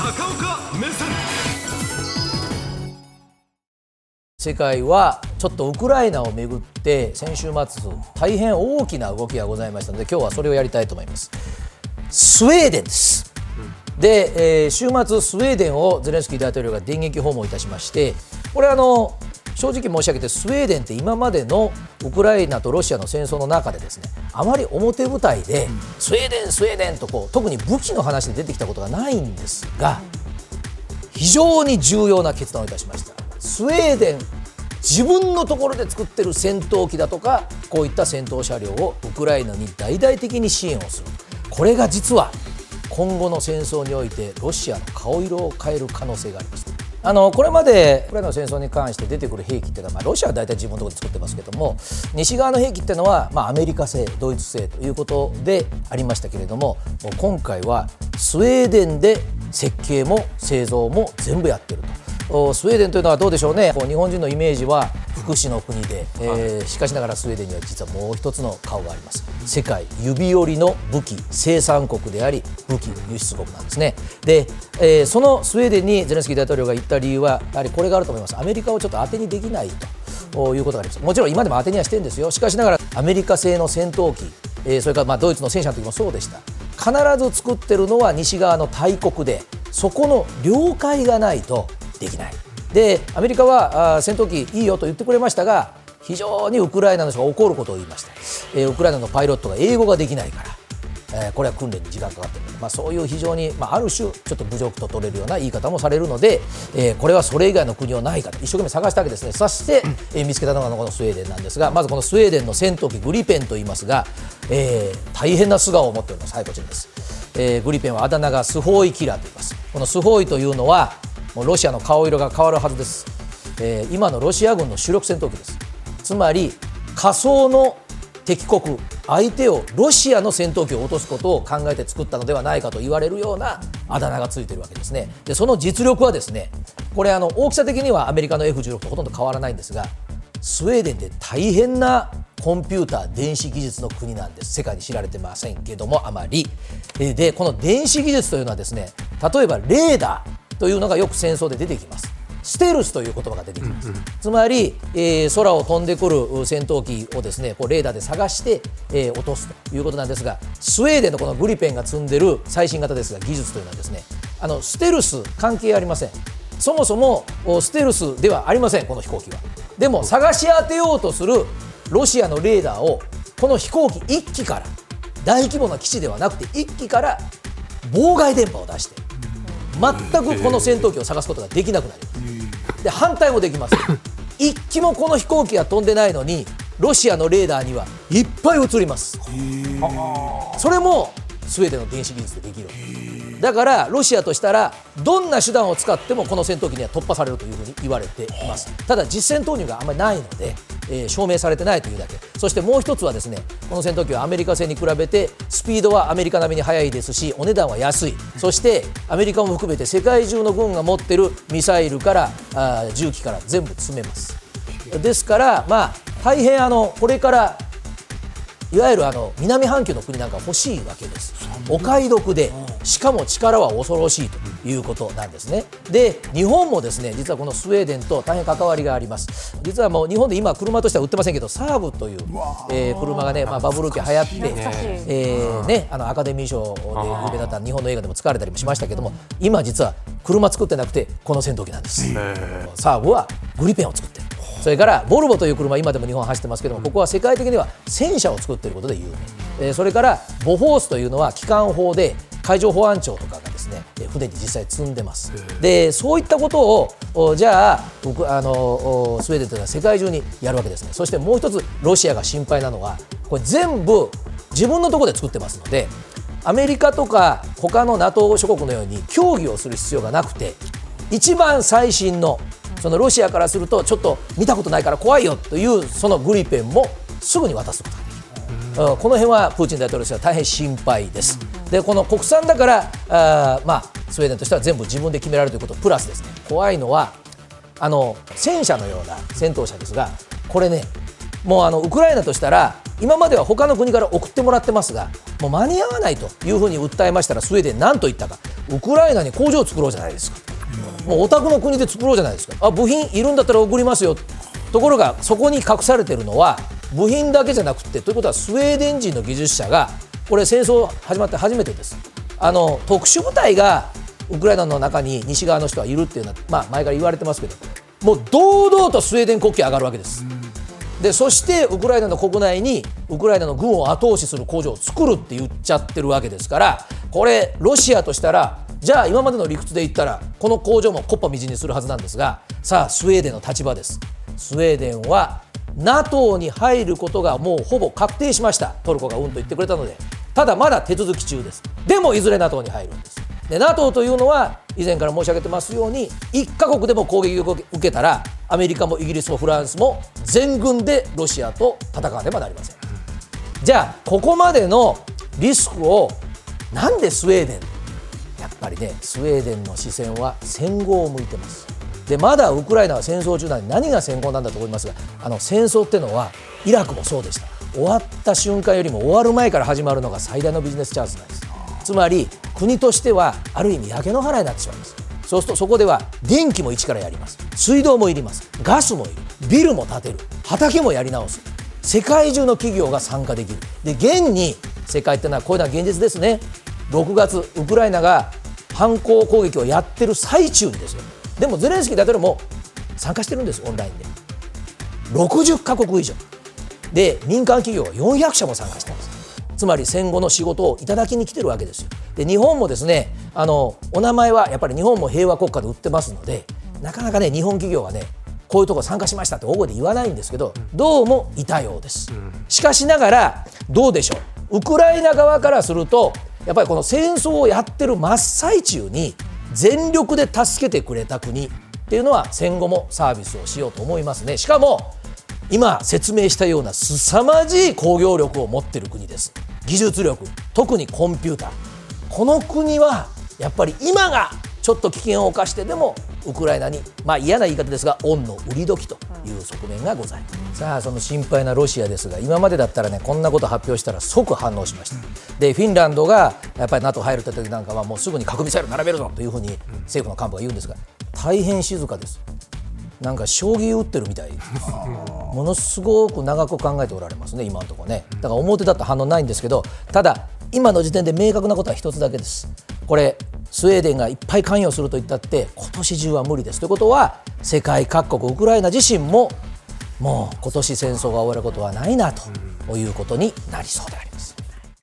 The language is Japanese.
高岡目線。世界はちょっとウクライナをめぐって先週末大変大きな動きがございましたので今日はそれをやりたいと思います。スウェーデンです。で、えー週末スウェーデンをゼレンスキー大統領が電撃訪問いたしましてこれあの正直申し上げてスウェーデンって今までのウクライナとロシアの戦争の中でですねあまり表舞台でスウェーデンスウェーデンとこう特に武器の話で出てきたことがないんですが非常に重要な決断をいたしました。スウェーデン自分のところで作ってる戦闘機だとかこういった戦闘車両をウクライナに大々的に支援をする。これが実は今後の戦争においてロシアの顔色を変える可能性がありますあのこれまでウクライナの戦争に関して出てくる兵器っていうのは、まあ、ロシアは大体自分のところで作ってますけども西側の兵器っていうのは、まあ、アメリカ製ドイツ製ということでありましたけれども今回はスウェーデンで設計も製造も全部やってると。おスウェーデンというのはどうでしょうね。日本人のイメージは福祉の国で、えーしかしながらスウェーデンには実はもう一つの顔があります。世界指折りの武器生産国であり武器輸出国なんですね。で、えーそのスウェーデンにゼレンスキー大統領が行った理由はやはりこれがあると思います。アメリカをちょっと当てにできないと。いうことがあります。もちろん今でも当てにはしてるんですよ。しかしながらアメリカ製の戦闘機、えーそれからまあドイツの戦車の時もそうでした。必ず作ってるのは西側の大国でそこの了解がないとできない。でアメリカはあ戦闘機いいよと言ってくれましたが非常にウクライナの人が怒ることを言いました、えーウクライナのパイロットが英語ができないから、えーこれは訓練に時間かかってる。ので、まあ、そういう非常に、まあ、ある種ちょっと侮辱と取れるような言い方もされるので、えーこれはそれ以外の国はないかと。一生懸命探したわけですね。そして、えー見つけたのがこのスウェーデンなんですがまずこのスウェーデンの戦闘機グリペンと言いますが、えー大変な素顔を持っております。はいこちらです、えーグリペンはあだ名がスホーイキラーと言います。このスホーイというのはもうロシアの顔色が変わるはずです、えー今のロシア軍の主力戦闘機です。つまり仮想の敵国相手をロシアの戦闘機を落とすことを考えて作ったのではないかと言われるようなあだ名がついているわけですね。でその実力はですねこれあの大きさ的にはアメリカの F16 とほとんど変わらないんですがスウェーデンって大変なコンピューター電子技術の国なんです。世界に知られてませんけどもあまり。でこの電子技術というのはですね例えばレーダー。というのがよく戦争で出てきます。ステルスという言葉が出てきます、つまり、えー空を飛んでくる戦闘機をですねこうレーダーで探して、えー落とすということなんですがスウェーデンのこのグリペンが積んでる最新型ですが技術というのはですねあのステルス関係ありません。そもそもおステルスではありませんこの飛行機は。でも探し当てようとするロシアのレーダーをこの飛行機1機から大規模な基地ではなくて1機から妨害電波を出して全くこの戦闘機を探すことができなくなりますで反対もできます。一機もこの飛行機が飛んでないのにロシアのレーダーにはいっぱい映ります。それもスウェーデンの電子技術でできる。だからロシアとしたらどんな手段を使ってもこの戦闘機には突破されるというふうに言われています。ただ実戦投入があんまりないので、えー証明されてないというだけ。そしてもう一つはですねこの戦闘機はアメリカ製に比べてスピードはアメリカ並みに速いですしお値段は安い。そしてアメリカも含めて世界中の軍が持ってるミサイルからあー銃器から全部積めます。ですからまあ大変あのこれからいわゆるあの南半球の国なんか欲しいわけです。お買い得で、しかも力は恐ろしいということなんですね。で、日本もですね、実はこのスウェーデンと大変関わりがあります。実はもう日本で今車としては売ってませんけど、サーブという、えー車がね、まあ、バブル期流行って、えーね、あのアカデミー賞で有名だった日本の映画でも使われたりもしましたけども、今実は車作ってなくてこの戦闘機なんです。サーブはグリペンを作ってる。それからボルボという車今でも日本走ってますけどもここは世界的には戦車を作っていることで有名、えーそれからボフォースというのは機関砲で海上保安庁とかがですねえー船に実際積んでます。でそういったことをおじゃあ僕あのおスウェーデンというのは世界中にやるわけですね。そしてもう一つロシアが心配なのはこれ全部自分のところで作ってますのでアメリカとか他の NATO 諸国のように協議をする必要がなくて一番最新のそのロシアからするとちょっと見たことないから怖いよというそのグリペンもすぐに渡すことができる、うんこの辺はプーチン大統領としては大変心配です。でこの国産だからあーまあ、スウェーデンとしては全部自分で決められるということプラスですね。怖いのはあの戦車のような戦闘車ですがこれねもうあのウクライナとしたら今までは他の国から送ってもらってますがもう間に合わないというふうに訴えましたらスウェーデン何と言ったか。ウクライナに工場を作ろうじゃないですか。もうお宅の国で作ろうじゃないですか。あ部品いるんだったら送りますよ。ところがそこに隠されているのは部品だけじゃなくてということはスウェーデン人の技術者がこれ戦争始まって初めてです。あの特殊部隊がウクライナの中に西側の人はいるっていうのは、まあ、前から言われてますけどもう堂々とスウェーデン国旗上がるわけです。でそしてウクライナの国内にウクライナの軍を後押しする工場を作るって言っちゃってるわけですからこれロシアとしたらじゃあ今までの理屈で言ったらこの工場もこっぱみじんにするはずなんですがさあスウェーデンの立場です。スウェーデンは NATO に入ることがもうほぼ確定しました。トルコがうんと言ってくれたのでただまだ手続き中です。でもいずれ NATO に入るんです。で NATO というのは以前から申し上げてますように1カ国でも攻撃を受けたらアメリカもイギリスもフランスも全軍でロシアと戦わねばなりません。じゃあここまでのリスクをなんでスウェーデン？やっぱりねスウェーデンの視線は戦後を向いてます。でまだウクライナは戦争中なのに何が戦後なんだと思いますがあの戦争ってのはイラクもそうでした。終わった瞬間よりも終わる前から始まるのが最大のビジネスチャンスなんです。つまり国としてはある意味焼け野原になってしまいます。そうするとそこでは電気も一からやります。水道もいります。ガスもいる。ビルも建てる。畑もやり直す。世界中の企業が参加できる。で現に世界っていうのはこういうのは現実ですね。6月ウクライナが反攻攻撃をやってる最中にですよ。でもゼレンスキー大統領も参加してるんですオンラインで。60カ国以上。で民間企業は400社も参加してます。つまり戦後の仕事をいただきに来てるわけですよ。で日本もですねあのお名前はやっぱり日本も平和国家で売ってますのでなかなかね日本企業はねこういうとこ参加しましたって大声で言わないんですけどどうもいたようです。しかしながらどうでしょう。ウクライナ側からするとやっぱりこの戦争をやってる真っ最中に全力で助けてくれた国っていうのは戦後もサービスをしようと思いますね。しかも今説明したような凄まじい工業力を持っている国です。技術力特にコンピューター。この国はやっぱり今がちょっと危険を冒してでもウクライナに、まあ、嫌な言い方ですが恩の売り時という側面がございます、うん、さあその心配なロシアですが今までだったらねこんなこと発表したら即反応しました、うん、でフィンランドがやっぱり NATO 入るって時なんかはもうすぐに核ミサイル並べるぞというふうに政府の幹部が言うんですが大変静かです。なんか将棋打ってるみたい。ものすごく長く考えておられますね今のところね。だから表だと反応ないんですけどただ今の時点で明確なことは一つだけです。これスウェーデンがいっぱい関与すると言ったって今年中は無理です。ということは世界各国ウクライナ自身ももう今年戦争が終わることはないなということになりそうであります。